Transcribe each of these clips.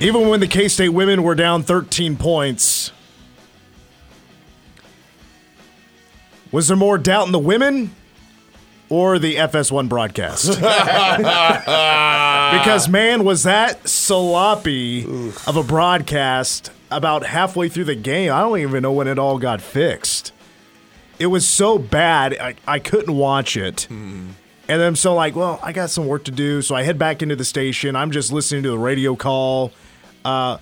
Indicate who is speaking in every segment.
Speaker 1: Even when the K State women were down 13 points, was there more doubt in the women or the FS1 broadcast? because, man, was that sloppy of a broadcast about halfway through the game. I don't even know when it all got fixed. It was so bad, I, I couldn't watch it. Hmm. And then I'm so like, well, I got some work to do. So I head back into the station. I'm just listening to the radio call. Uh,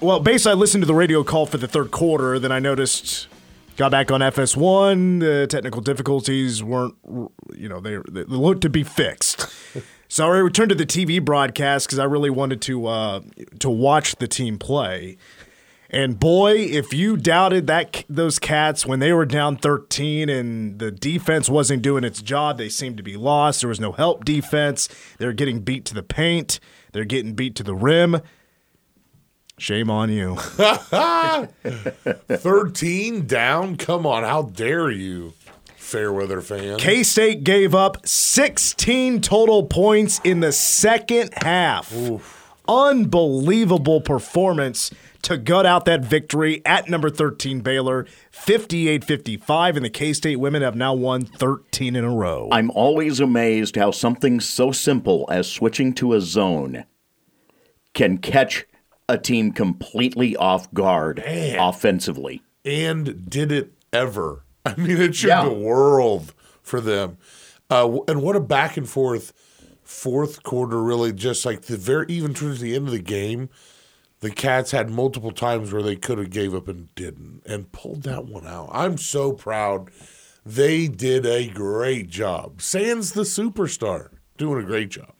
Speaker 1: well, basically, I listened to the radio call for the third quarter. Then I noticed, got back on FS1. The technical difficulties weren't, you know, they, they looked to be fixed. so I returned to the TV broadcast because I really wanted to uh, to watch the team play. And boy, if you doubted that those cats when they were down 13 and the defense wasn't doing its job, they seemed to be lost. There was no help defense. They were getting beat to the paint. They're getting beat to the rim. Shame on you.
Speaker 2: 13 down? Come on, how dare you, Fairweather fan?
Speaker 1: K State gave up 16 total points in the second half. Unbelievable performance to gut out that victory at number 13 Baylor, 58 55. And the K State women have now won 13 in a row.
Speaker 3: I'm always amazed how something so simple as switching to a zone can catch a team completely off guard
Speaker 2: Man.
Speaker 3: offensively.
Speaker 2: and did it ever? I mean, it shook
Speaker 3: Yeah.
Speaker 2: the world for them. Uh, and what a back and forth fourth quarter, really, just like the very, even towards the end of the game, the Cats had multiple times where they could have gave up and didn't and pulled that one out. I'm so proud. They did a great job. Sans the superstar, doing a great job.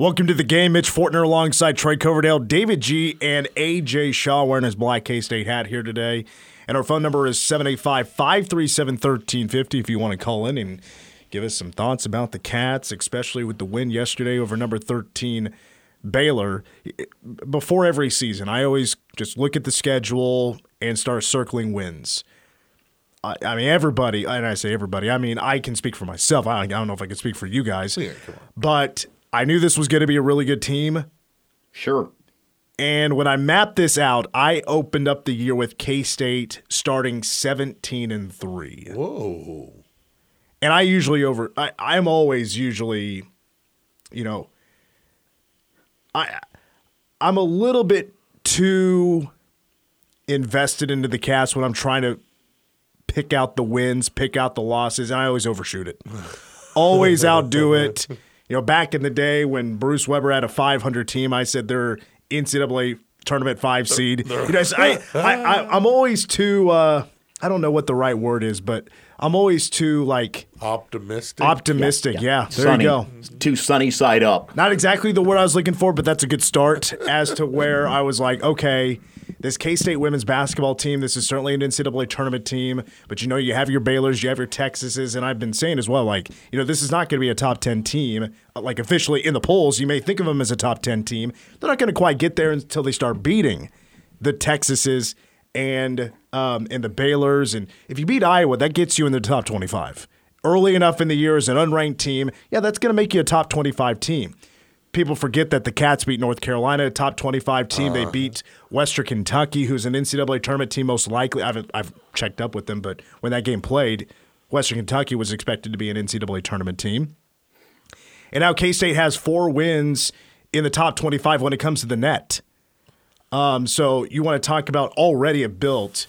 Speaker 1: Welcome to the game. Mitch Fortner alongside Trey Coverdale, David G, and AJ Shaw wearing his black K State hat here today. And our phone number is 785 537 1350 if you want to call in and give us some thoughts about the Cats, especially with the win yesterday over number 13 Baylor. Before every season, I always just look at the schedule and start circling wins. I, I mean, everybody, and I say everybody, I mean, I can speak for myself. I, I don't know if I can speak for you guys.
Speaker 2: Yeah.
Speaker 1: But I knew this was going to be a really good team.
Speaker 3: Sure.
Speaker 1: And when I mapped this out, I opened up the year with K State starting 17 and 3.
Speaker 2: Whoa.
Speaker 1: And I usually over I, I'm always usually, you know, I I'm a little bit too invested into the cast when I'm trying to pick out the wins, pick out the losses, and I always overshoot it. always outdo it. You know, back in the day when Bruce Weber had a 500 team, I said they're NCAA tournament five seed. You know, so I, I, I, I'm always too uh, I don't know what the right word is, but I'm always too like
Speaker 2: Optimistic.
Speaker 1: optimistic. Yeah, there
Speaker 3: sunny,
Speaker 1: you go.
Speaker 3: Too sunny side up.
Speaker 1: Not exactly the word I was looking for, but that's a good start as to where I was like, okay, this K State women's basketball team, this is certainly an NCAA tournament team, but you know, you have your Baylors, you have your Texases, and I've been saying as well, like, you know, this is not going to be a top 10 team. uh, Like, officially in the polls, you may think of them as a top 10 team. They're not going to quite get there until they start beating the Texases and um, and the Baylors. And if you beat Iowa, that gets you in the top 25. Early enough in the year as an unranked team, yeah, that's going to make you a top 25 team. People forget that the Cats beat North Carolina, a top 25 team. They beat Western Kentucky, who's an NCAA tournament team, most likely. I've, I've checked up with them, but when that game played, Western Kentucky was expected to be an NCAA tournament team. And now K State has four wins in the top 25 when it comes to the net. Um, so you want to talk about already have built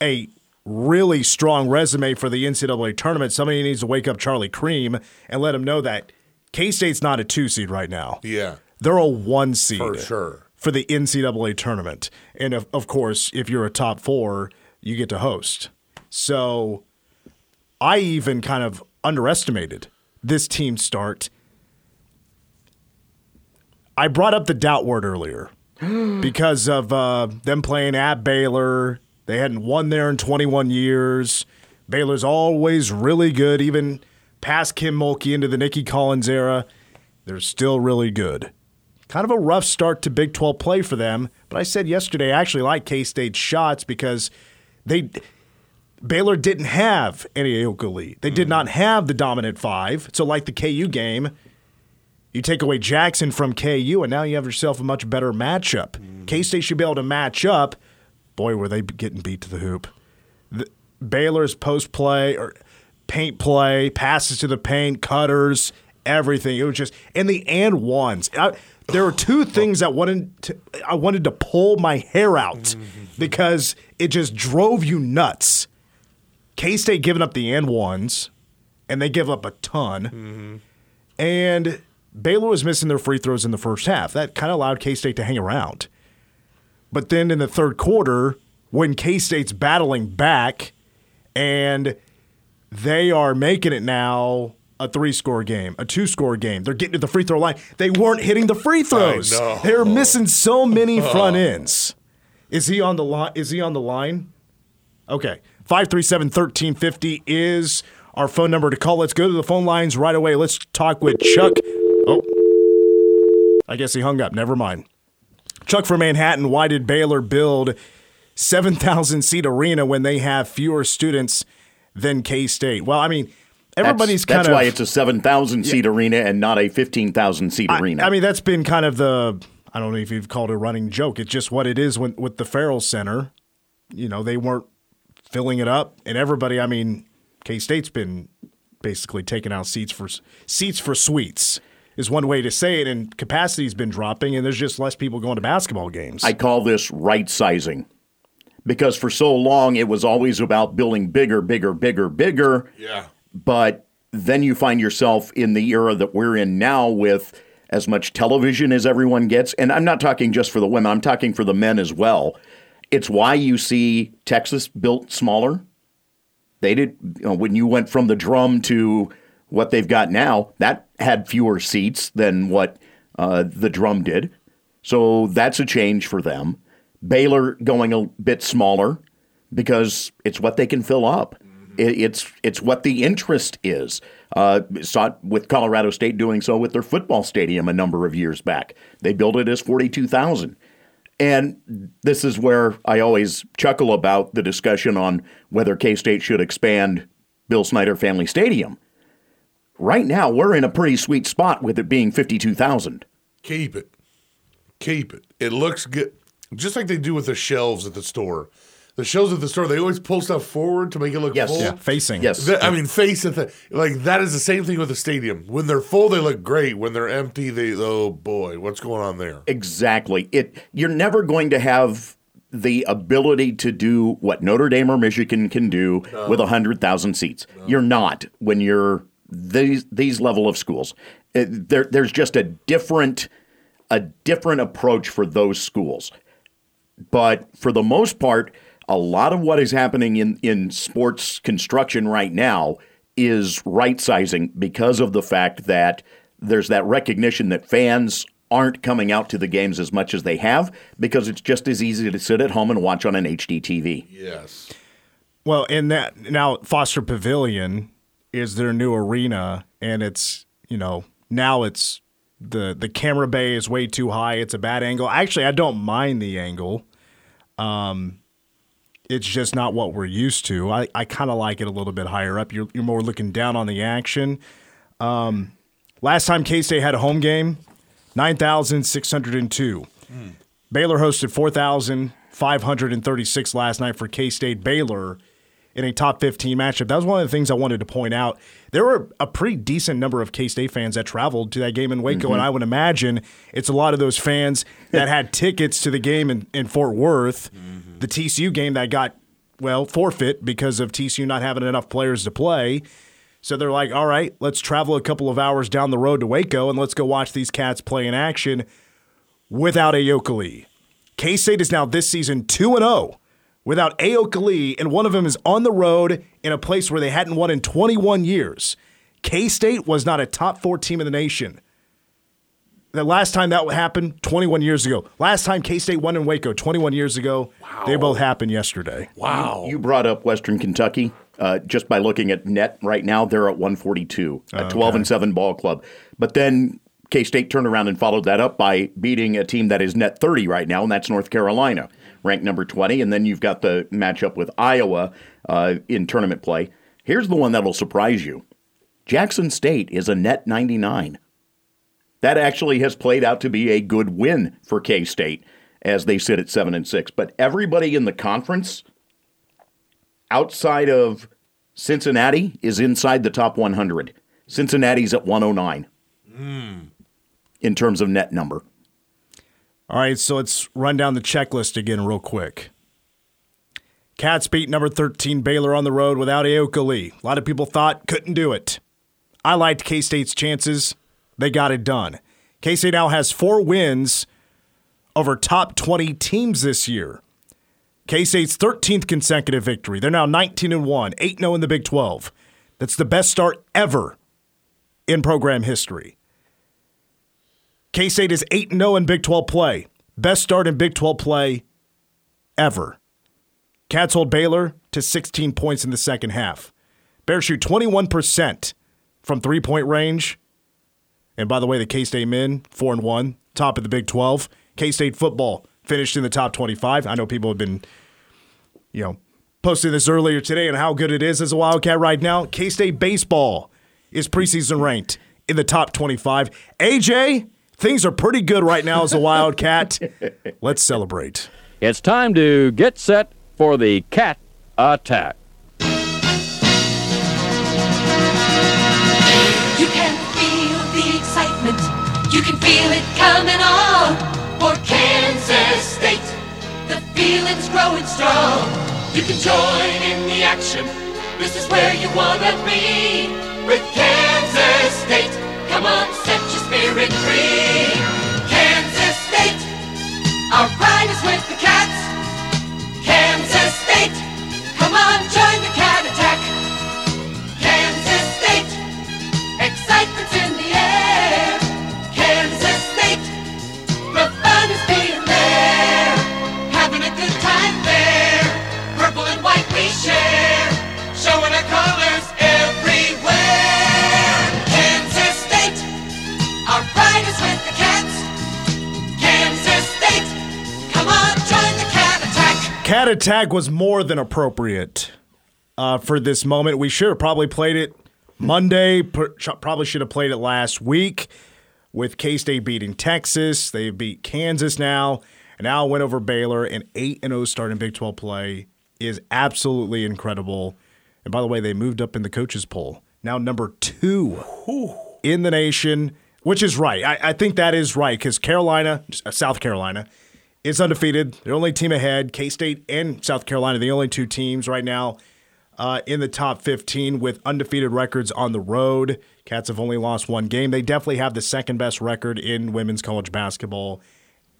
Speaker 1: a really strong resume for the NCAA tournament. Somebody needs to wake up Charlie Creme and let him know that K State's not a two seed right now.
Speaker 2: Yeah.
Speaker 1: They're a one seed
Speaker 2: For sure.
Speaker 1: for the NCAA tournament. And of, of course, if you're a top four, you get to host. So I even kind of underestimated this team start. I brought up the doubt word earlier because of uh, them playing at Baylor. They hadn't won there in 21 years. Baylor's always really good, even past Kim Mulkey into the Nicki Collen era. They're still really good. Kind of a rough start to Big 12 play for them, but I said yesterday I actually like K State's shots because they Baylor didn't have any Ayoka They did mm. not have the dominant five. So, like the KU game, you take away Jackson from KU, and now you have yourself a much better matchup. Mm. K State should be able to match up. Boy, were they getting beat to the hoop. The, Baylor's post play or paint play, passes to the paint, cutters, everything. It was just and the and ones. I, there were two things that wanted to, I wanted to pull my hair out mm-hmm. because it just drove you nuts. K State giving up the and ones, and they give up a ton. Mm-hmm. And Baylor was missing their free throws in the first half. That kind of allowed K State to hang around. But then in the third quarter, when K State's battling back and they are making it now a three score game, a two score game, they're getting to the free throw line. They weren't hitting the free throws. They're missing so many uh-huh. front ends. Is he on the line? Is he on the line? Okay. 537 1350 is our phone number to call. Let's go to the phone lines right away. Let's talk with Chuck. Oh, I guess he hung up. Never mind. Chuck from Manhattan, why did Baylor build 7,000 seat arena when they have fewer students than K State? Well, I mean, everybody's
Speaker 3: that's, that's
Speaker 1: kind of.
Speaker 3: That's why it's a 7,000 seat arena and not a 15,000 seat arena.
Speaker 1: I mean, that's been kind of the. I don't know if you've called it a running joke. It's just what it is when, with the Ferrell Center. You know, they weren't filling it up, and everybody. I mean, K State's been basically taking out seats for seats for suites is one way to say it, and capacity's been dropping, and there's just less people going to basketball games.
Speaker 3: I call this right sizing. Because for so long it was always about building bigger, bigger, bigger, bigger.
Speaker 2: Yeah.
Speaker 3: But then you find yourself in the era that we're in now with as much television as everyone gets. And I'm not talking just for the women, I'm talking for the men as well. It's why you see Texas built smaller. They did, you know, when you went from the drum to what they've got now, that had fewer seats than what uh, the drum did. So that's a change for them. Baylor going a bit smaller because it's what they can fill up. It, it's it's what the interest is. Uh, saw it with Colorado State doing so with their football stadium a number of years back. They built it as forty two thousand. And this is where I always chuckle about the discussion on whether K State should expand Bill Snyder Family Stadium. Right now, we're in a pretty sweet spot with it being 52,000.
Speaker 2: Keep it. Keep it. It looks good. Just like they do with the shelves at the store. The shelves at the store, they always pull stuff forward to make it look
Speaker 3: Yes.
Speaker 2: full.
Speaker 3: Yeah,
Speaker 1: Facing.
Speaker 3: Yes.
Speaker 2: That- I mean, face it. Like that is the same thing with the stadium. When they're full, they look great. When they're empty, they oh boy, what's going on there?
Speaker 3: Exactly. It you're never going to have the ability to do what Notre Dame or Michigan can do with 100,000 seats. You're not when you're these these level of schools. It- there, there's just a different a different approach for those schools. But for the most part, A lot of what is happening in, in sports construction right now is right sizing because of the fact that there's that recognition that fans aren't coming out to the games as much as they have because it's just as easy to sit at home and watch on an HD TV.
Speaker 2: Yes.
Speaker 1: Well, in that now Foster Pavilion is their new arena, and it's you know now it's the the camera bay is way too high. It's a bad angle. Actually, I don't mind the angle. Um, it's just not what we're used to. I, I kind of like it a little bit higher up. You're you're more looking down on the action. Um, last time K State had a home game, nine thousand six hundred and two. Baylor hosted four thousand five hundred and thirty six last night for K State Baylor in a top 15 matchup. That was one of the things I wanted to point out. There were a pretty decent number of K State fans that traveled to that game in Waco, and mm-hmm. I would imagine it's a lot of those fans that had tickets to the game in, in Fort Worth, mm-hmm. the TCU game that got, well, forfeit because of TCU not having enough players to play. So they're like, all right, let's travel a couple of hours down the road to Waco and let's go watch these cats play in action without Ayoka Lee. K State is now this season 2 0 without Ayoka Lee, and one of them is on the road in a place where they hadn't won in 21 years. K State was not a top four team in the nation. The last time that happened, 21 years ago. Last time K State won in Waco, 21 years ago. Wow. They both happened yesterday.
Speaker 2: Wow.
Speaker 3: You brought up Western Kentucky. Uh, just by looking at net right now, they're at 142, a 12 and 7 ball club. But then K State turned around and followed that up by beating a team that is net 30 right now, and that's North Carolina, ranked number 20. And then you've got the matchup with Iowa uh, in tournament play. Here's the one that'll surprise you Jackson State is a net 99. That actually has played out to be a good win for K State as they sit at 7 and 6. But everybody in the conference outside of Cincinnati is inside the top 100. Cincinnati's at 109 in terms of net number.
Speaker 1: All right, so let's run down the checklist again real quick. Cats beat number 13 Baylor on the road without Ayoka Lee. A lot of people thought couldn't do it. I liked K State's chances. They got it done. K State now has four wins over top 20 teams this year. K State's 13th consecutive victory. They're now 19 and 1, 8 0 in the Big 12. That's the best start ever in program history. K State is 8 0 in Big 12 play. Best start in Big 12 play ever. Cats hold Baylor to 16 points in the second half. Bears shoot 21% from three point range. And by the way, the K State men, 4 and 1, top of the Big 12. K State football finished in the top 25. I know people have been, you know, posting this earlier today and how good it is as a Wildcat right now. K State baseball is preseason ranked in the top 25. AJ, things are pretty good right now as a Wildcat. Let's celebrate.
Speaker 4: It's time to get set for the cat attack.
Speaker 5: You can feel the excitement. You can feel it coming on for Kansas State. The feeling's growing strong. You can join in the action. This is where you wanna be with Kansas State. Come on, set your spirit free. Kansas State, our pride is with the Cats. Kansas State, come on, join attack. Cat Attack
Speaker 1: was more than appropriate uh, for this moment. We should have probably played it Monday. Probably should have played it last week with K State beating Texas. They beat Kansas now, and now went over Baylor. An 8 and 0 start in Big 12 play is absolutely incredible. And by the way, they moved up in the coaches poll. Now number two in the nation, which is right. I, I think that is right because Carolina, uh, South Carolina, is undefeated. They're only team ahead. K State and South Carolina, the only two teams right now uh, in the top 15 with undefeated records on the road. Cats have only lost one game. They definitely have the second best record in women's college basketball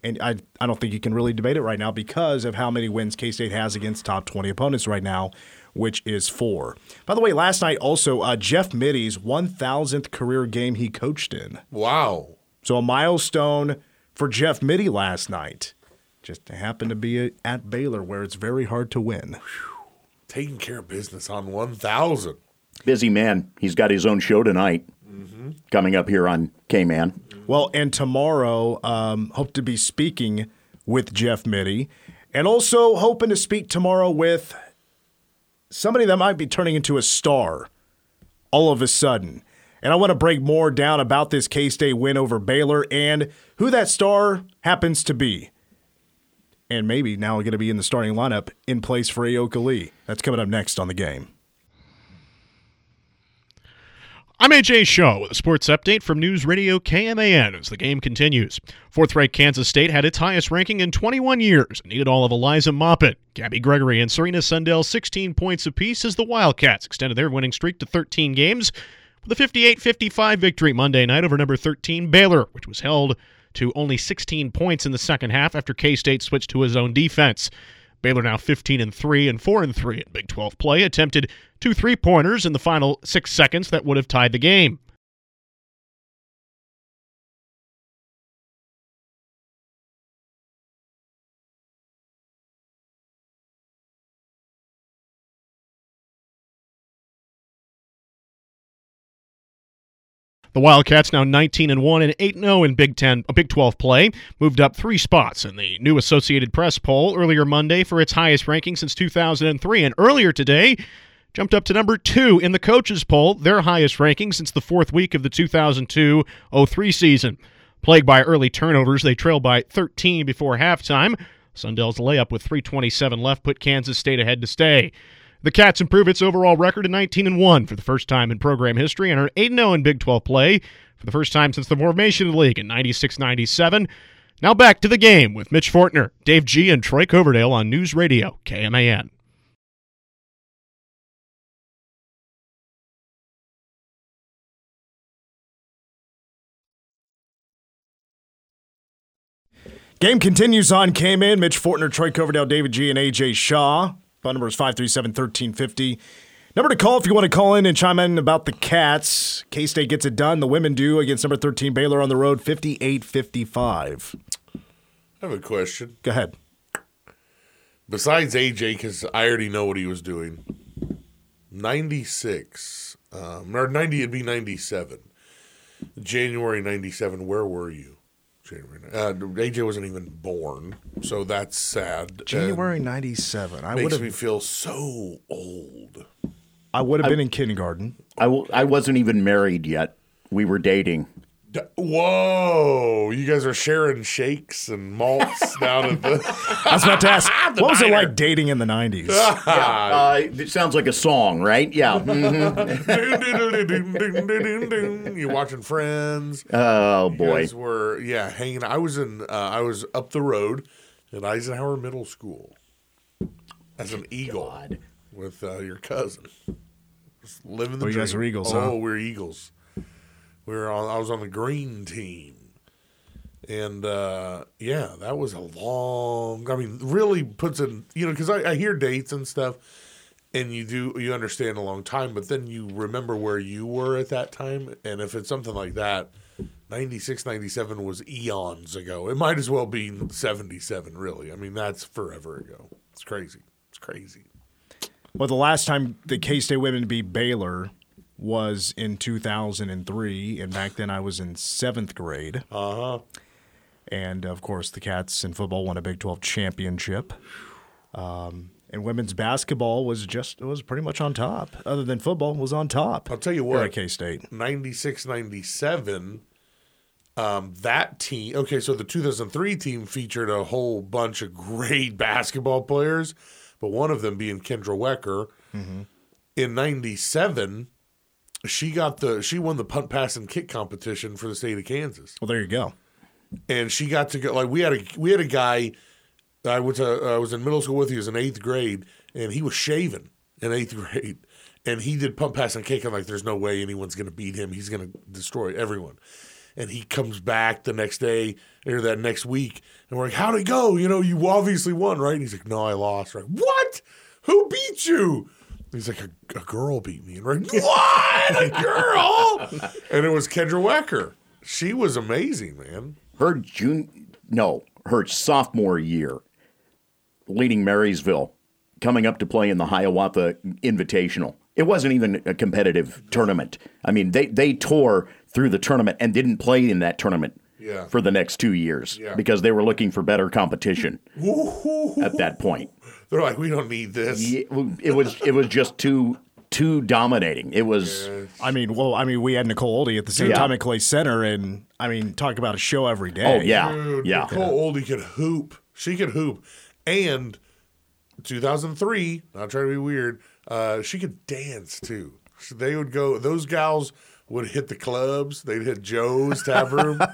Speaker 1: And I, I don't think you can really debate it right now because of how many wins K State has against top 20 opponents right now, which is four. By the way, last night also, uh, Jeff Mittie's 1,000th career game he coached in.
Speaker 2: Wow.
Speaker 1: So a milestone for Jeff Mittie last night. Just happened to be at Baylor, where it's very hard to win.
Speaker 2: Taking care of business on 1,000.
Speaker 3: Busy man. He's got his own show tonight coming up here on KMAN.
Speaker 1: Well, and tomorrow, um, hope to be speaking with Jeff Mittie, and also hoping to speak tomorrow with somebody that might be turning into a star all of a sudden. And I want to break more down about this K State win over Baylor and who that star happens to be. And maybe now going to be in the starting lineup in place for Ayoka Lee. That's coming up next on the game.
Speaker 6: I'm AJ Shaw with a sports update from News Radio KMAN as the game continues. Fourth ranked Kansas State had its highest ranking in 21 years and needed all of Eliza Maupin, Gabby Gregory, and Serena Sundell 16 points apiece as the Wildcats extended their winning streak to 13 games with a 58 55 victory Monday night over number 13 Baylor, which was held to only 16 points in the second half after K State switched to his own defense. Baylor now 15 and 3 and 4 and 3 in Big 12 play attempted two three-pointers in the final 6 seconds that would have tied the game. The Wildcats now 19 and 1 and 8 0 in Big 10 uh, Big 12 play, moved up 3 spots in the new Associated Press poll earlier Monday for its highest ranking since 2003 and earlier today jumped up to number 2 in the coaches poll, their highest ranking since the 4th week of the 2002-03 season. Plagued by early turnovers, they trailed by 13 before halftime. Sundell's layup with 327 left put Kansas State ahead to stay. The Cats improve its overall record to 19 and 1 for the first time in program history and are 8 0 in Big 12 play for the first time since the formation of the league in 96 97. Now back to the game with Mitch Fortner, Dave G, and Troy Coverdale on News Radio KMAN.
Speaker 1: Game continues on KMAN. Mitch Fortner, Troy Coverdale, David G, and AJ Shaw. Phone number is 537 1350. Number to call if you want to call in and chime in about the Cats. K State gets it done. The women do against number 13 Baylor on the road, 58 55.
Speaker 2: I have a question.
Speaker 1: Go ahead.
Speaker 2: Besides AJ, because I already know what he was doing. 96, um, or 90, it'd be 97. January 97, where were you? January. Uh, AJ wasn't even born, so that's sad.
Speaker 1: January 97. I would
Speaker 2: makes me
Speaker 1: have
Speaker 2: feel so old.
Speaker 1: I would have been in kindergarten.
Speaker 3: I, w- I wasn't even married yet. We were dating.
Speaker 2: D- Whoa, you guys are sharing shakes and malts down at the.
Speaker 1: I was about to ask, what was it like dating in the 90s?
Speaker 3: Uh, it sounds like a song, right? Yeah. mhm.
Speaker 2: you watching Friends?
Speaker 3: Oh
Speaker 2: You
Speaker 3: boy.
Speaker 2: guys were yeah hanging. I was in. Uh, I was up the road at Eisenhower Middle School as an eagle with uh, your cousin. Just living the
Speaker 1: Oh, you guys
Speaker 2: dream.
Speaker 1: were Eagles,
Speaker 2: Oh,
Speaker 1: huh?
Speaker 2: we're Eagles. We were on. I was on the green team, and uh, yeah, that was a long. I mean, really puts in you know because I, I hear dates and stuff. And you do you understand a long time, but then you remember where you were at that time, and if it's something like that, 96, 97 was eons ago. It might as well be 77, really. I mean, that's forever ago. It's crazy. It's crazy.
Speaker 1: Well, the last time the K State women beat Baylor was in 2003, and back then I was in seventh grade.
Speaker 2: Uh huh.
Speaker 1: And of course, the Cats in football won a Big 12 championship. Um, and women's basketball was just it was pretty much on top. Other than football, was on top.
Speaker 2: I'll tell you what.
Speaker 1: at K State.
Speaker 2: 96, 97, um, that team, okay, so the 2003 team featured a whole bunch of great basketball players, but one of them being Kendra Wecker. In 97, she got the she won the punt pass and kick competition for the state of Kansas.
Speaker 1: Well, there you go.
Speaker 2: and she got to go like we had a we had a guy I went to I was in middle school with. He was in eighth grade, and he was shaven in eighth grade, and he did pump pass and kick. I'm like, there's no way anyone's going to beat him. He's going to destroy everyone. and he comes back the next day or that next week, and we're like, "How'd it go? You know, you obviously won, right?" And he's like, "No, I lost." We're like, "What? Who beat you?" He's like, "A, a girl beat me." And we're like, "What? A girl?" and it was Kendra Wecker. She was amazing, man.
Speaker 3: Her June, no, her sophomore year, leading Marysville, coming up to play in the Hiawatha Invitational. It wasn't even a competitive tournament. I mean, they they tore through the tournament and didn't play in that tournament
Speaker 2: Yeah.
Speaker 3: for the next two years
Speaker 2: Yeah.
Speaker 3: because they were looking for better competition at that point.
Speaker 2: They're like, "We don't need this."
Speaker 3: Ye- It was it was just too too dominating. It was
Speaker 1: I mean, well, I mean, we had Nicole Ohlde at the same
Speaker 3: Yeah.
Speaker 1: time at Clay Center, and I mean, talk about a show every day.
Speaker 3: oh yeah
Speaker 2: Dude,
Speaker 3: yeah.
Speaker 2: Nicole Ohlde could hoop. She could hoop. And 2003, not trying to be weird, uh, she could dance too. So They would go, those gals would hit the clubs. They'd hit Joe's Tap Room.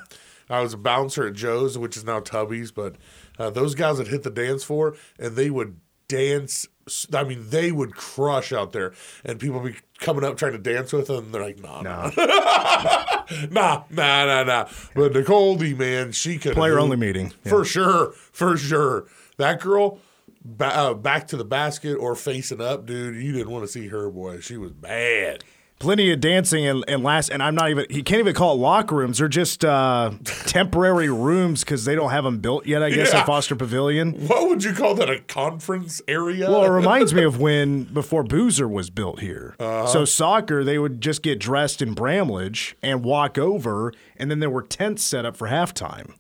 Speaker 2: I was a bouncer at Joe's, which is now Tubby's, but uh, those guys would hit the dance floor and they would dance. I mean, they would crush out there, and people would be coming up trying to dance with them. And they're like, nah, nah, nah, nah, nah, nah. But Nicole Ohlde, man, she could
Speaker 1: Player only meeting.
Speaker 2: for sure, for sure. That girl, ba- uh, back to the basket or facing up, dude. You didn't want to see her, boy. She was bad.
Speaker 1: Plenty of dancing and, and last and i'm not even he can't even call it locker rooms they're just uh, temporary rooms because they don't have them built yet i guess
Speaker 2: Yeah.
Speaker 1: at foster pavilion
Speaker 2: What would you call that? A conference area?
Speaker 1: well it reminds me of when before Buser was built here so soccer they would just get dressed in bramlage and walk over and then there were tents set up for halftime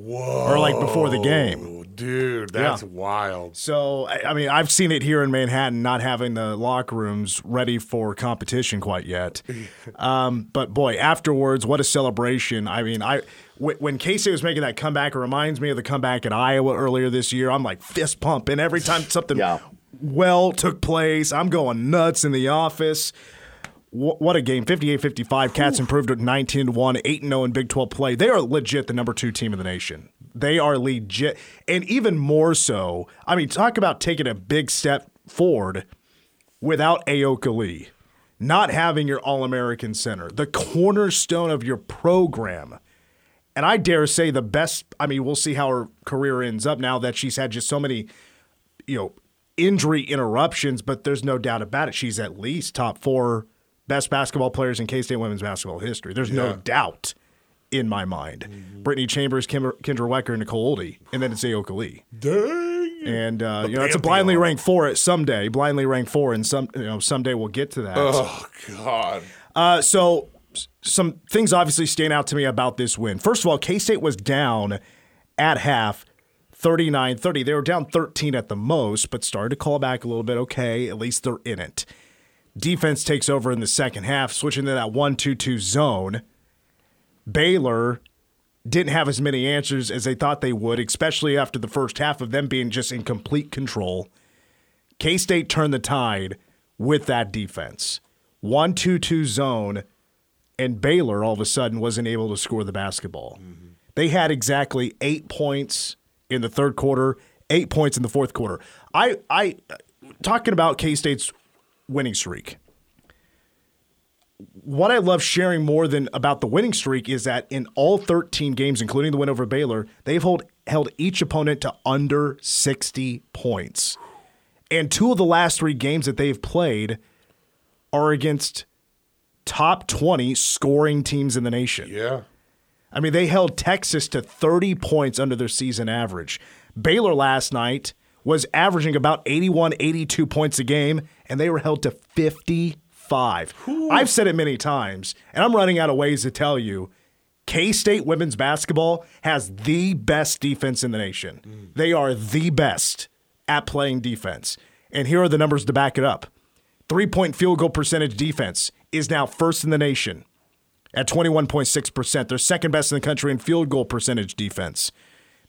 Speaker 2: Whoa,
Speaker 1: or like before the game
Speaker 2: dude, that's
Speaker 1: Yeah.
Speaker 2: wild.
Speaker 1: So, I I mean, I've seen it here in Manhattan, not having the locker rooms ready for competition quite yet. Um, but boy, afterwards, what a celebration! I mean, I when Casey was making that comeback, it reminds me of the comeback at Iowa earlier this year. I'm like fist pumping every time something
Speaker 3: Yeah.
Speaker 1: well took place. I'm going nuts in the office. Wh- What a game. 58 55. Cats improved at 19 1, 8 0 in Big 12 play. They are legit the number two team in the nation. They are legit. And even more so, I mean, talk about taking a big step forward without Ayoka Lee, not having your All American center, the cornerstone of your program. And I dare say the best, I mean, we'll see how her career ends up now that she's had just so many you know, injury interruptions, but there's no doubt about it. She's at least top four best basketball players in K State women's basketball history. There's no doubt in my mind. Brittany Chambers, Kim, Kendra Wecker, Nicole Ohlde, and then it's Ayoka Lee.
Speaker 2: Dang.
Speaker 1: And uh, you know, it's a blindly ranked four at someday, blindly ranked four, and some you know someday we'll get to that.
Speaker 2: Oh God.
Speaker 1: Uh, so, some things obviously stand out to me about this win. First of all, K State was down at half 39 30. They were down 13 at the most, but started to call back a little bit. Okay, at least they're in it. Defense takes over in the second half, switching to that 1 2 2 zone. Baylor didn't have as many answers as they thought they would, especially after the first half of them being just in complete control. K State turned the tide with that defense. 1 2 2 zone, and Baylor all of a sudden wasn't able to score the basketball. Mm-hmm. They had exactly eight points in the third quarter, eight points in the fourth quarter. I, I, talking about K State's winning streak. What I love sharing more than about the winning streak is that in all 13 games, including the win over Baylor, they've hold, held each opponent to under 60 points. And two of the last three games that they've played are against top 20 scoring teams in the nation.
Speaker 2: Yeah.
Speaker 1: I mean, they held Texas to 30 points under their season average. Baylor last night was averaging about 81, 82 points a game, and they were held to 55. I've said it many times, and I'm running out of ways to tell you. K State women's basketball has the best defense in the nation. Mm. They are the best at playing defense. And here are the numbers to back it up three point field goal percentage defense is now first in the nation at 21.6%. They're second best in the country in field goal percentage defense.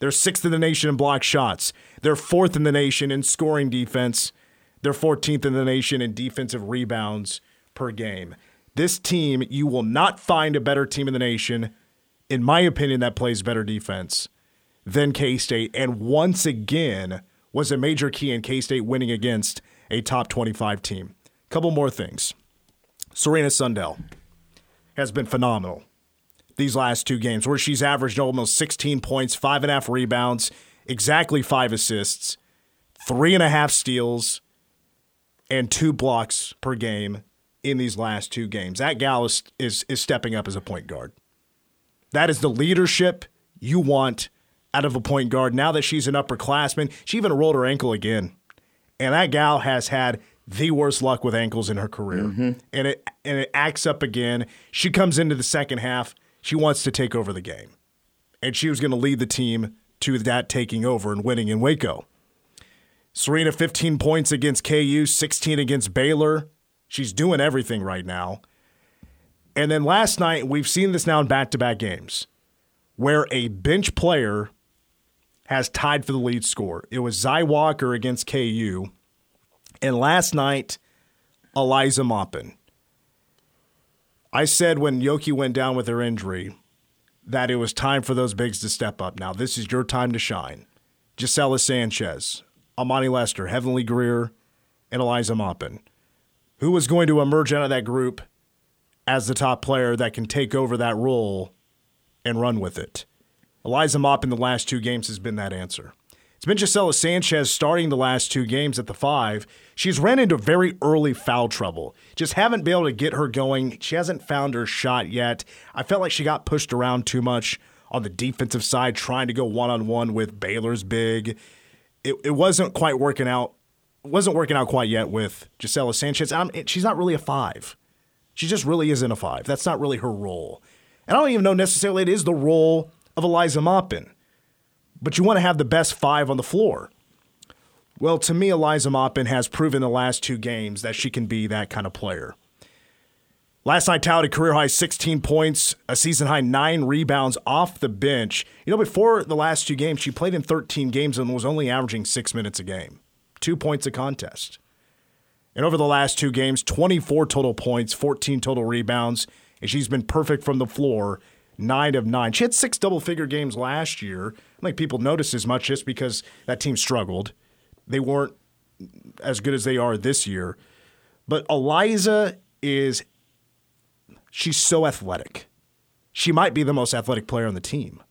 Speaker 1: They're sixth in the nation in block shots. They're fourth in the nation in scoring defense. They're 14th in the nation in defensive rebounds per game. This team, you will not find a better team in the nation, in my opinion, that plays better defense than K State. And once again, was a major key in K State winning against a top 25 team. Couple more things. Serena Sundell has been phenomenal. These last two games, where she's averaged almost 16 points, five and a half rebounds, exactly five assists, three and a half steals, and two blocks per game in these last two games. That gal is, is, is stepping up as a point guard. That is the leadership you want out of a point guard. Now that she's an upperclassman, she even rolled her ankle again. And that gal has had the worst luck with ankles in her career. Mm-hmm. And it and it acts up again. She comes into the second half. She wants to take over the game. And she was going to lead the team to that taking over and winning in Waco. Serena 15 points against KU, 16 against Baylor. She's doing everything right now. And then last night, we've seen this now in back to back games where a bench player has tied for the lead score. It was Zy Walker against KU. And last night, Eliza Maupin. I said when Yoki went down with her injury that it was time for those bigs to step up. Now, this is your time to shine. Gisela Sanchez, Amani Lester, Heavenly Greer, and Eliza Maupin. Who was going to emerge out of that group as the top player that can take over that role and run with it? Eliza Maupin the last two games has been that answer. It's been Gisela Sanchez starting the last two games at the five. She's ran into very early foul trouble. Just haven't been able to get her going. She hasn't found her shot yet. I felt like she got pushed around too much on the defensive side, trying to go one on one with Baylor's big. It, it wasn't quite working out. Wasn't working out quite yet with Gisela Sanchez. I'm, she's not really a five. She just really isn't a five. That's not really her role. And I don't even know necessarily it is the role of Eliza Maupin. But you want to have the best five on the floor. Well, to me, Eliza Maupin has proven the last two games that she can be that kind of player. Last night, touted career high 16 points, a season high nine rebounds off the bench. You know, before the last two games, she played in 13 games and was only averaging six minutes a game, two points a contest. And over the last two games, 24 total points, 14 total rebounds, and she's been perfect from the floor, nine of nine. She had six double figure games last year. I don't think people noticed as much just because that team struggled. They weren't as good as they are this year. But Eliza is, she's so athletic. She might be the most athletic player on the team.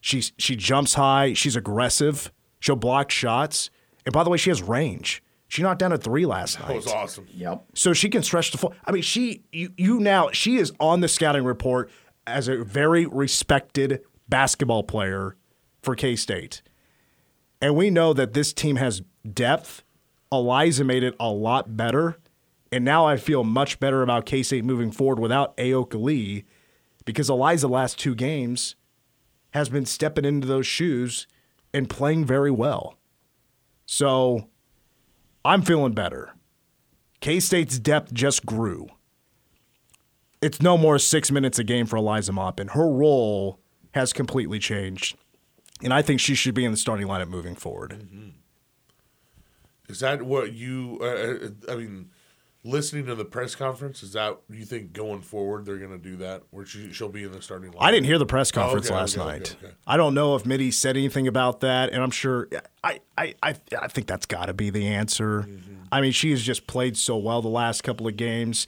Speaker 1: She's, she jumps high. She's aggressive. She'll block shots. And by the way, she has range. She knocked down a three last night.
Speaker 2: That was awesome.
Speaker 3: Yep.
Speaker 1: So she can stretch the floor. I mean, she you you now she is on the scouting report as a very respected basketball player for K State, and we know that this team has depth. Eliza made it a lot better, and now I feel much better about K State moving forward without Ayoka Lee, because Eliza last two games has been stepping into those shoes and playing very well. So I'm feeling better. K State's depth just grew. It's no more six minutes a game for Eliza Maupin. Her role has completely changed. And I think she should be in the starting lineup moving forward.
Speaker 2: Is that what you? Uh, I mean, listening to the press conference, is that you think going forward they're going to do that, where she, she'll be in the starting line?
Speaker 1: I didn't hear the press conference
Speaker 2: okay,
Speaker 1: last
Speaker 2: okay,
Speaker 1: night.
Speaker 2: okay.
Speaker 1: I don't know if Mittie said anything about that, and I'm sure. I I I, I think that's got to be the answer. I mean, she has just played so well the last couple of games.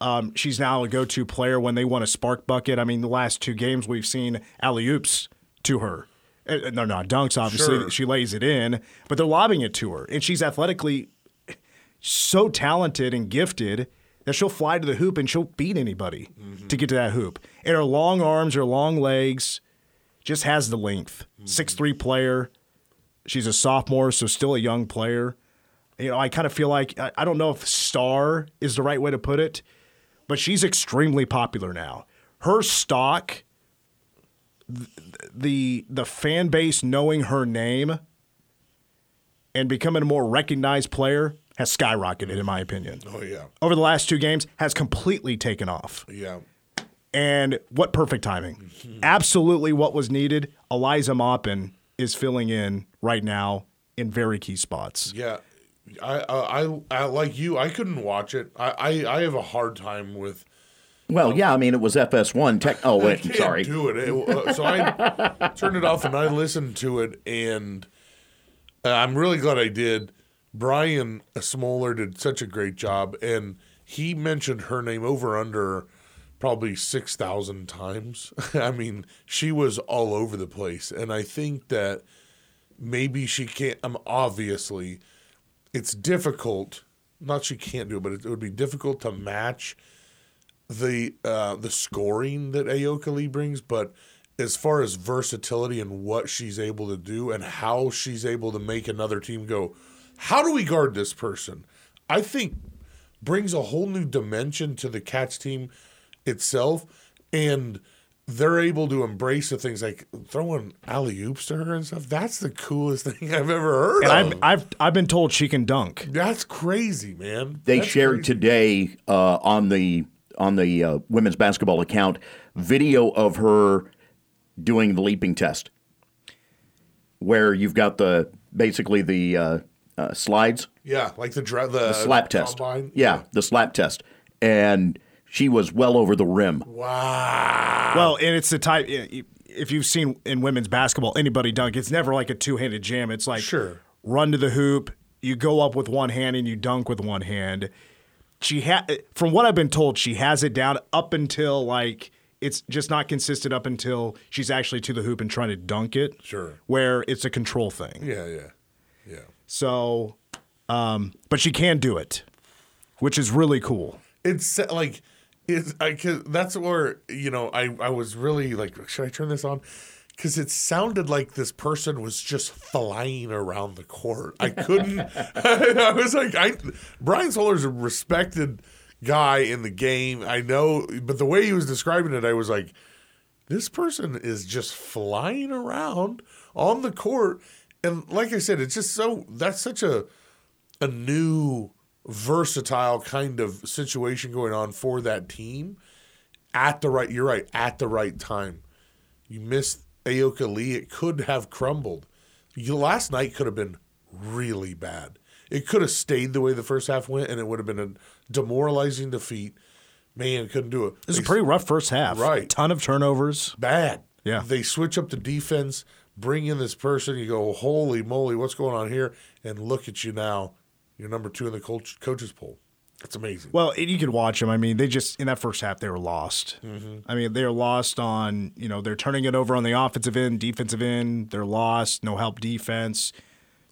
Speaker 1: Um, she's now a go-to player when they want a spark bucket. I mean, the last two games we've seen alley oops to her. Uh, No, not dunks. Obviously,
Speaker 2: Sure.
Speaker 1: she lays it in, but they're lobbing it to her, and she's athletically so talented and gifted that she'll fly to the hoop and she'll beat anybody mm-hmm. to get to that hoop. And her long arms, her long legs, just has the length. Mm-hmm. Six three player. She's a sophomore, so still a young player. You know, I kind of feel like I, I don't know if star is the right way to put it, but she's extremely popular now. Her stock, th- the the fan base knowing her name and becoming a more recognized player has skyrocketed, in my opinion.
Speaker 2: Oh yeah,
Speaker 1: Over the last two games, has completely taken off.
Speaker 2: yeah.
Speaker 1: And what perfect timing. Absolutely what was needed. Eliza Maupin is filling in right now in very key spots.
Speaker 2: Yeah, I, I, I like you. I couldn't watch it. I, I, I have a hard time with.
Speaker 3: Well, yeah, I mean, it was FS1. Tech. Oh, wait,
Speaker 2: can't
Speaker 3: sorry.
Speaker 2: do it. It- uh, so I turned it off and I listened to it, and uh, I'm really glad I did. Brian Smoller did such a great job, and he mentioned her name over under probably 6,000 times. I mean, she was all over the place. And I think that maybe she can't, um, obviously, it's difficult. Not she can't do it, but it, it would be difficult to match the uh, the scoring that Ayoka Lee brings. But as far as versatility and what she's able to do and how she's able to make another team go, how do we guard this person? I think brings a whole new dimension to the Cats team itself, and they're able to embrace the things like throwing alley oops to her and stuff. That's the coolest thing I've ever heard
Speaker 1: And
Speaker 2: of.
Speaker 1: I've, I've I've been told she can dunk.
Speaker 2: That's crazy, man.
Speaker 3: They
Speaker 2: That's
Speaker 3: shared
Speaker 2: crazy.
Speaker 3: today uh, on the on the uh, women's basketball account video of her doing the leaping test, where you've got the basically the uh, uh, slides,
Speaker 2: Yeah, like the dra- the,
Speaker 3: the slap test.
Speaker 2: combine.
Speaker 3: Yeah, the slap test, and she was well over the rim.
Speaker 2: Wow.
Speaker 1: Well, and it's the type. If you've seen in women's basketball anybody dunk, it's never like a two-handed jam. It's like
Speaker 2: Sure.
Speaker 1: run to the hoop, you go up with one hand and you dunk with one hand. She had, from what I've been told, she has it down up until like it's just not consistent up until she's actually to the hoop and trying to dunk it.
Speaker 2: Sure.
Speaker 1: where it's a control thing.
Speaker 2: Yeah, yeah, yeah.
Speaker 1: So, um, but she can do it, which is really cool.
Speaker 2: It's like it's I cause that's where you know I I was really like should I turn this on because it sounded like this person was just flying around the court. I couldn't. I was like I Brian Solar's a respected guy in the game. I know, but the way he was describing it, I was like. This person is just flying around on the court, and like I said, it's just so that's such a a new versatile kind of situation going on for that team at the right you're right at the right time you missed Ayoka Lee it could have crumbled you last night could have been really bad it could have stayed the way the first half went and it would have been a demoralizing defeat man couldn't do it
Speaker 1: It was a pretty rough first half.
Speaker 2: Right.
Speaker 1: ton of turnovers.
Speaker 2: bad.
Speaker 1: Yeah.
Speaker 2: They switch up the defense, bring in this person. You go, holy moly, what's going on here? And look at you now. You're number two in the coach, coaches poll. That's amazing.
Speaker 1: Well, and you could watch them. I mean, they just in that first half they were lost. Mm-hmm. I mean, they're lost on you know they're turning it over on the offensive end, defensive end. They're lost, no help defense.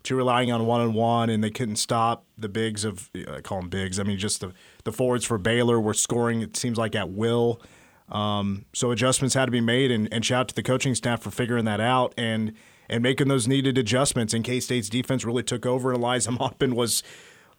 Speaker 1: Too relying on one on one, and they couldn't stop the bigs of I call them bigs. I mean, just the the forwards for Baylor were scoring. It seems like at will. Um, so adjustments had to be made, and, and shout out to the coaching staff for figuring that out and and making those needed adjustments. And K State's defense really took over. and Eliza Maupin was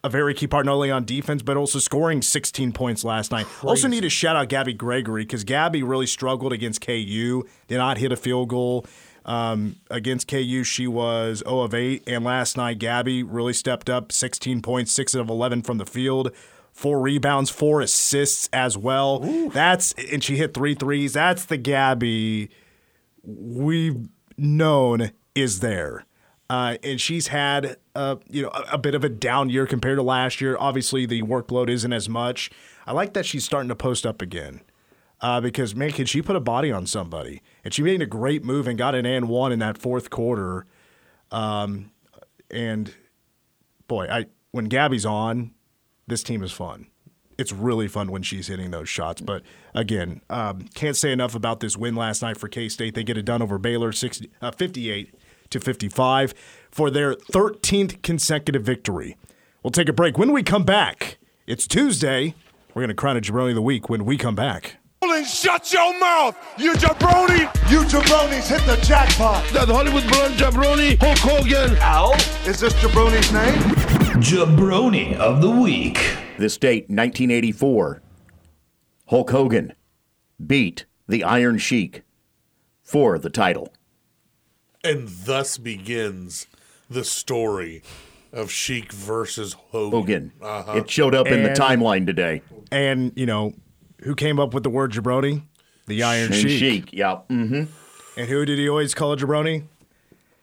Speaker 1: a very key part not only on defense but also scoring 16 points last night. Also need to shout out Gabby Gregory because Gabby really struggled against KU. Did not hit a field goal. Um, against KU, she was 0 of 8, and last night Gabby really stepped up, 16 points, 6 of 11 from the field, four rebounds, four assists as well. That's and she hit three threes. That's the Gabby we've known is there. Uh, and she's had uh, you know a, a bit of a down year compared to last year. Obviously, the workload isn't as much. I like that she's starting to post up again uh, because man, can she put a body on somebody? And she made a great move and got an and one in that fourth quarter. Um, and boy, I when Gabby's on, this team is fun. It's really fun when she's hitting those shots. But again, um, can't say enough about this win last night for K State. They get it done over Baylor, 60, uh, 58 to 55 for their 13th consecutive victory. We'll take a break. When we come back, it's Tuesday. We're going to crown a jabroni of the week when we come back.
Speaker 7: Shut your mouth, you jabroni! You jabronis hit the jackpot!
Speaker 8: That Hollywood blonde jabroni, Hulk Hogan.
Speaker 7: Al, is this jabroni's name?
Speaker 9: Jabroni of the week.
Speaker 3: This date, 1984. Hulk Hogan beat the Iron Sheik for the title.
Speaker 2: and thus begins the story of Sheik versus Hogan.
Speaker 3: Hogan.
Speaker 2: Uh-huh.
Speaker 3: It showed up in the timeline today.
Speaker 1: And, you know, who came up with the word jabroni? The Iron Sheik.
Speaker 3: Sheik, yeah. Mm-hmm.
Speaker 1: And who did he always call a jabroni?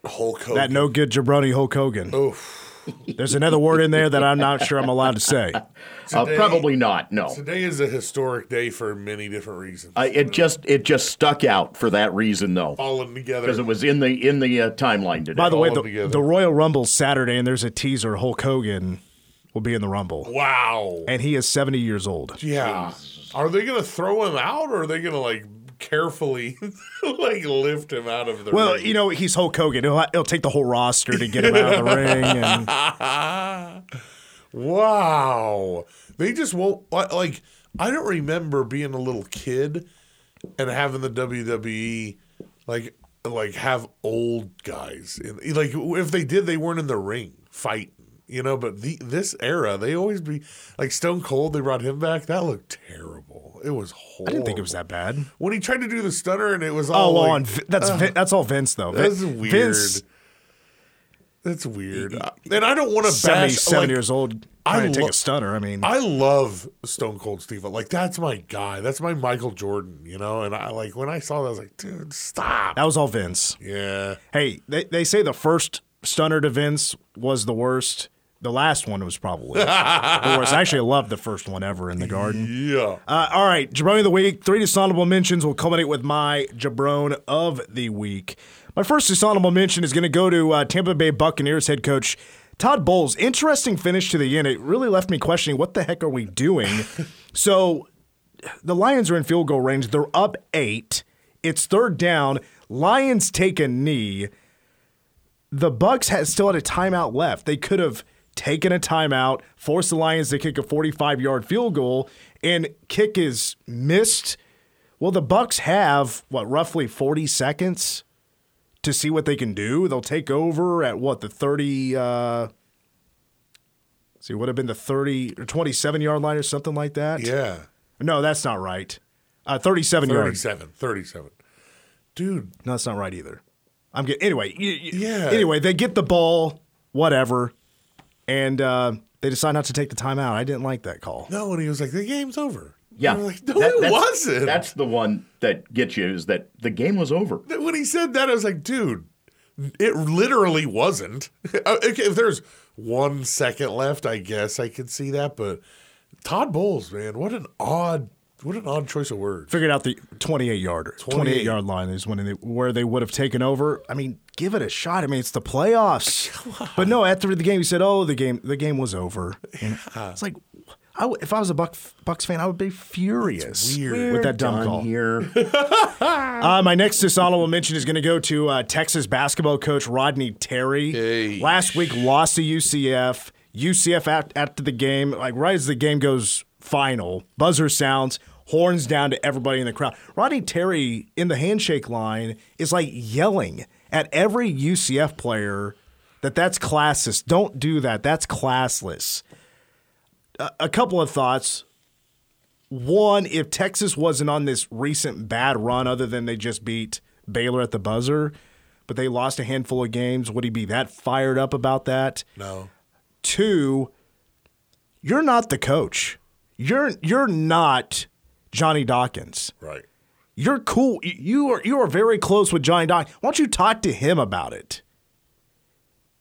Speaker 2: Hulk Hogan.
Speaker 1: That no good jabroni Hulk Hogan.
Speaker 2: Oof.
Speaker 1: There's another word in there that I'm not sure I'm allowed to say.
Speaker 3: Uh, probably not. No.
Speaker 2: Today is a historic day for many different reasons.
Speaker 3: Uh, it just it just stuck out for that reason though,
Speaker 2: Falling together.
Speaker 3: because it was in the in the uh, timeline today.
Speaker 1: By the way, the, the Royal Rumble Saturday, and there's a teaser. Hulk Hogan will be in the Rumble,
Speaker 2: Wow.
Speaker 1: and he is 70 years old.
Speaker 2: Yeah. Are they going to throw him out, or are they going to like carefully like lift him out of the?
Speaker 1: Well,
Speaker 2: ring?
Speaker 1: you know, he's Hulk Hogan. He'll, he'll take the whole roster to get him out of the ring. And
Speaker 2: wow, they just won't like. I don't remember being a little kid and having the WWE like like have old guys in, like if they did, they weren't in the ring fighting. You know, but the this era, they always be like Stone Cold. They brought him back. That looked terrible. It was horrible.
Speaker 1: I didn't think it was that bad.
Speaker 2: when he tried to do the stunner, and it was
Speaker 1: Oh,
Speaker 2: all
Speaker 1: well,
Speaker 2: like,
Speaker 1: on, that's
Speaker 2: uh,
Speaker 1: Vin- that's all Vince though. Vin-
Speaker 2: that's weird.
Speaker 1: Vince,
Speaker 2: That's weird. And I don't want to
Speaker 1: 77
Speaker 2: bash. like,
Speaker 1: years old,
Speaker 2: I
Speaker 1: trying to take a stunner. I mean,
Speaker 2: I love Stone Cold Steve. Like that's my guy. That's my Michael Jordan. You know. And I like when I saw that, I was like, dude, stop.
Speaker 1: that was all Vince.
Speaker 2: Yeah.
Speaker 1: Hey, they, they say the first stunner to Vince was the worst. The last one was probably the worst. I actually loved the first one ever in the garden.
Speaker 2: Yeah.
Speaker 1: Uh, all right, Jabroni of the week. Three dishonorable mentions will culminate with my Jabron of the week. My first dishonorable mention is going to go to uh, Tampa Bay Buccaneers head coach Todd Bowles. Interesting finish to the end. It really left me questioning what the heck are we doing. so the Lions are in field goal range. They're up eight. It's third down. Lions take a knee. The Bucks had still had a timeout left. They could have taken a timeout, force the Lions to kick a 45-yard field goal, and kick is missed. Well, the Bucks have what roughly 40 seconds to see what they can do. They'll take over at what the 30 uh see would have been the 30 or 27 yard line or something like that.
Speaker 2: Yeah.
Speaker 1: No, that's not right. Uh 37 yards.
Speaker 2: 37. 37. Dude.
Speaker 1: No, that's not right either. I'm getting anyway.
Speaker 2: Yeah.
Speaker 1: Anyway, they get the ball, whatever, and uh, they decide not to take the timeout. I didn't like that call.
Speaker 2: No, and he was like, the game's over.
Speaker 3: Yeah.
Speaker 2: I'm like, no,
Speaker 3: That-
Speaker 2: it
Speaker 3: that's-
Speaker 2: wasn't.
Speaker 3: That's the one that gets you is that the game was over.
Speaker 2: when he said that, I was like, dude, it literally wasn't. Uh, okay, if there's one second left, I guess I could see that. But Todd Bowles, man, what an odd, what an odd choice of words.
Speaker 1: Figured out the 28 yarder, 28
Speaker 2: 28.
Speaker 1: yard line is when they, where they would have taken over. I mean, give it a shot. I mean, it's the playoffs. But no, after the game, he said, "Oh, the game, the game was over." And It's like, I w if I was a Buck, Bucks fan, I would be furious
Speaker 2: weird.
Speaker 1: with that dumb call.
Speaker 3: here.
Speaker 1: Uh, my next dishonorable mention is going to go to uh, Texas basketball coach Rodney Terry.
Speaker 2: Hey.
Speaker 1: Last week lost to UCF. UCF at, after the game, like right as the game goes final, buzzer sounds, horns down to everybody in the crowd. Rodney Terry in the handshake line is like yelling at every UCF player that that's classless. Don't do that. That's classless. A, a couple of thoughts one, if Texas wasn't on this recent bad run, other than they just beat Baylor at the buzzer, but they lost a handful of games, would he be that fired up about that?
Speaker 2: No.
Speaker 1: Two, you're not the coach. You're you're not Johnny Dawkins.
Speaker 2: Right.
Speaker 1: You're cool. You are you are very close with Johnny Dawkins. Why don't you talk to him about it?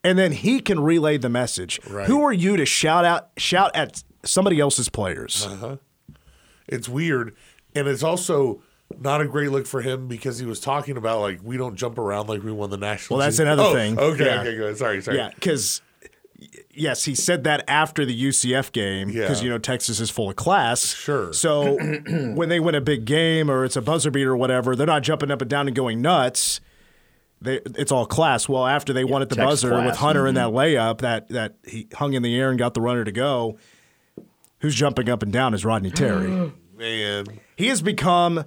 Speaker 1: And then he can relay the message.
Speaker 2: Right.
Speaker 1: Who are you to shout out shout at somebody else's players?
Speaker 2: Uh-huh. It's weird. And it's also not a great look for him because he was talking about, like, we don't jump around like we won the national
Speaker 1: Well, that's
Speaker 2: team.
Speaker 1: another
Speaker 2: Oh,
Speaker 1: thing.
Speaker 2: Okay,
Speaker 1: Yeah.
Speaker 2: okay, good. Sorry, sorry.
Speaker 1: Yeah, because yes, he said that after the UCF game because
Speaker 2: Yeah.
Speaker 1: you know Texas is full of class.
Speaker 2: Sure.
Speaker 1: So when they win a big game or it's a buzzer beater or whatever, they're not jumping up and down and going nuts. They, it's all class. Well, after they won at the
Speaker 3: Tex
Speaker 1: buzzer
Speaker 3: class.
Speaker 1: with Hunter in that mm-hmm. layup that that he hung in the air and got the runner to go, who's jumping up and down is Rodney Terry.
Speaker 2: Man.
Speaker 1: he has become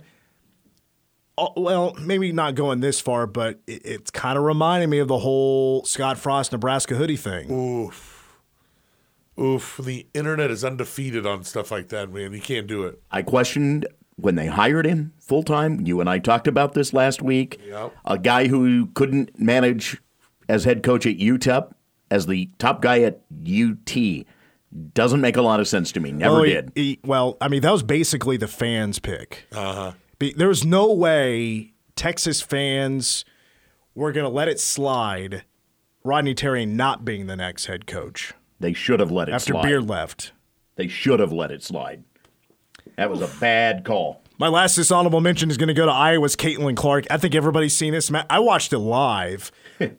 Speaker 1: well maybe not going this far but it, it's kind of reminding me of the whole scott frost nebraska hoodie thing
Speaker 2: Oof. Oof. The internet is undefeated on stuff like that, man. You can't do it.
Speaker 3: I questioned when they hired him full time. You and I talked about this last week.
Speaker 2: Yep.
Speaker 3: A guy who couldn't manage as head coach at UTEP as the top guy at UT doesn't make a lot of sense to me. Never
Speaker 1: Well, he-
Speaker 3: did.
Speaker 1: he- well i mean that was basically the fans pick
Speaker 2: Uh-huh.
Speaker 1: Be- there was no way texas fans were going to let it slide rodney terry not being the next head coach
Speaker 3: They should have let it slide
Speaker 1: after
Speaker 3: slide.
Speaker 1: beard left
Speaker 3: They should have let it slide. That was a bad call.
Speaker 1: My last dishonorable mention is going to go to Iowa's Caitlin Clark. I think everybody's seen this. I watched it live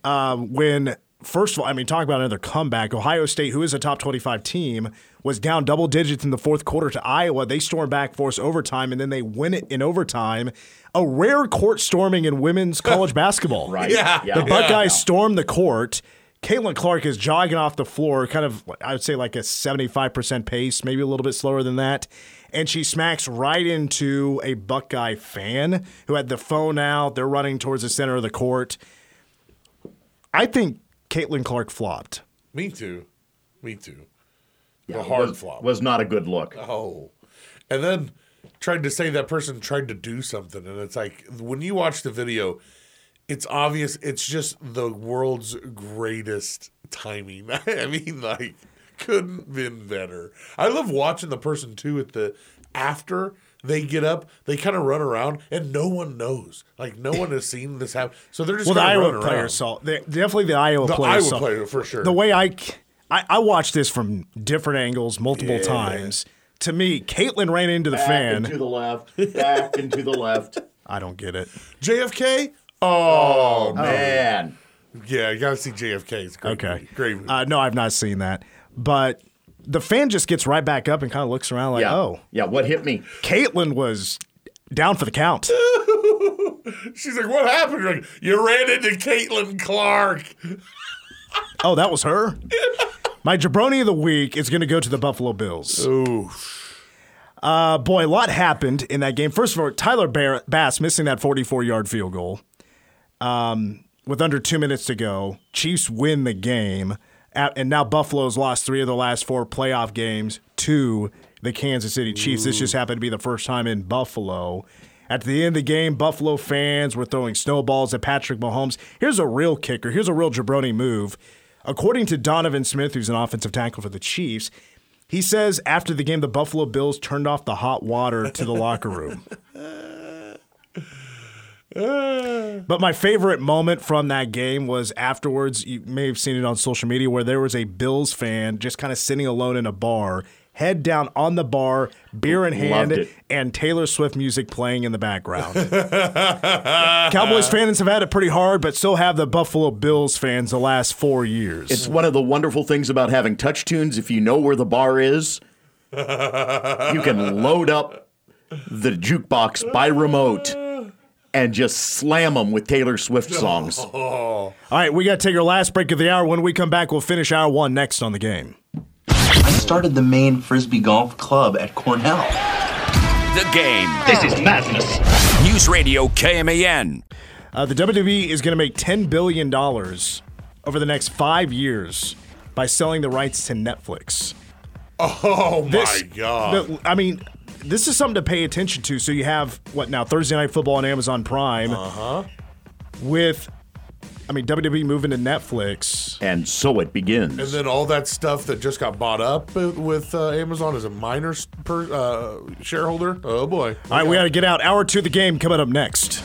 Speaker 1: um, when first of all, I mean, talk about another comeback. Ohio State, who is a top 25 team, was down double digits in the fourth quarter to Iowa. They storm back, force overtime, and then they win it in overtime. A rare court storming in women's college basketball.
Speaker 3: Right.
Speaker 2: Yeah.
Speaker 3: Yeah.
Speaker 1: The Buckeyes storm the court. Caitlin Clark is jogging off the floor, kind of, I would say, like a 75% pace, maybe a little bit slower than that. And she smacks right into a Buckeye fan who had the phone out. They're running towards the center of the court. I think Caitlin Clark flopped.
Speaker 2: Me too. Me too.
Speaker 3: Yeah,
Speaker 2: the hard
Speaker 3: was,
Speaker 2: flop.
Speaker 3: was not a good look.
Speaker 2: Oh. And then tried to say that person tried to do something. And it's like, when you watch the video, it's obvious it's just the world's greatest timing. I mean, like, couldn't been better. I love watching the person too at the after they get up, they kind of run around and no one knows. Like no one has seen this happen. So they're just
Speaker 1: Well, the Iowa player
Speaker 2: around.
Speaker 1: saw they, definitely the Iowa
Speaker 2: The
Speaker 1: player
Speaker 2: Iowa
Speaker 1: saw-
Speaker 2: player, for sure.
Speaker 1: The way I, c- I, I watched this from different angles multiple
Speaker 2: Yeah.
Speaker 1: times. To me, Caitlin ran into the
Speaker 3: Back
Speaker 1: fan.
Speaker 3: and to the left, back and to the left.
Speaker 1: I don't get it.
Speaker 2: JFK? Oh, no.
Speaker 3: Man.
Speaker 2: Yeah, you got to see JFK. It's great
Speaker 1: Okay.
Speaker 2: movie. Great movie.
Speaker 1: Uh, no, I've not seen that. But the fan just gets right back up and kind of looks around like,
Speaker 3: Yeah.
Speaker 1: oh,
Speaker 3: Yeah, what hit me?
Speaker 1: Caitlin was down for the count.
Speaker 2: She's like, what happened? You're like, you ran into Caitlin Clark.
Speaker 1: oh, that was her? My jabroni of the week is going to go to the Buffalo Bills.
Speaker 2: Ooh.
Speaker 1: Uh, boy, a lot happened in that game. First of all, Tyler Bass missing that 44 yard field goal um, with under two minutes to go. Chiefs win the game. At- And now Buffalo's lost three of the last four playoff games to the Kansas City Chiefs. This just happened to be the first time in Buffalo. At the end of the game, Buffalo fans were throwing snowballs at Patrick Mahomes. Here's a real kicker. Here's a real jabroni move. According to Donovan Smith, who's an offensive tackle for the Chiefs, he says after the game, the Buffalo Bills turned off the hot water to the locker room. But my favorite moment from that game was afterwards. You may have seen it on social media where there was a Bills fan just kind of sitting alone in a bar, head down on the bar, beer in hand, and Taylor Swift music playing in the background. Cowboys fans have had it pretty hard, but so have the Buffalo Bills fans the last four years.
Speaker 3: It's one of the wonderful things about having TouchTunes. If you know where the bar is, you can load up the jukebox by remote and just slam them with Taylor Swift songs.
Speaker 1: All right, we got to take our last break of the hour. When we come back, we'll finish hour one next on the game.
Speaker 10: I started the main Frisbee Golf Club at Cornell.
Speaker 11: The game.
Speaker 9: This is madness.
Speaker 11: News Radio KMAN.
Speaker 1: Uh, the WWE is going to make $10 billion over the next five years by selling the rights to Netflix.
Speaker 2: Oh, my God.
Speaker 1: the- I mean, this is something to pay attention to. So you have, what now, Thursday Night Football on Amazon Prime.
Speaker 2: Uh huh.
Speaker 1: With, I mean, WWE moving to Netflix.
Speaker 3: And so it begins.
Speaker 2: And then all that stuff that just got bought up with uh, Amazon as a minor per, uh, shareholder. Oh, boy.
Speaker 1: All right, we got to get out. Hour two of the game coming up next.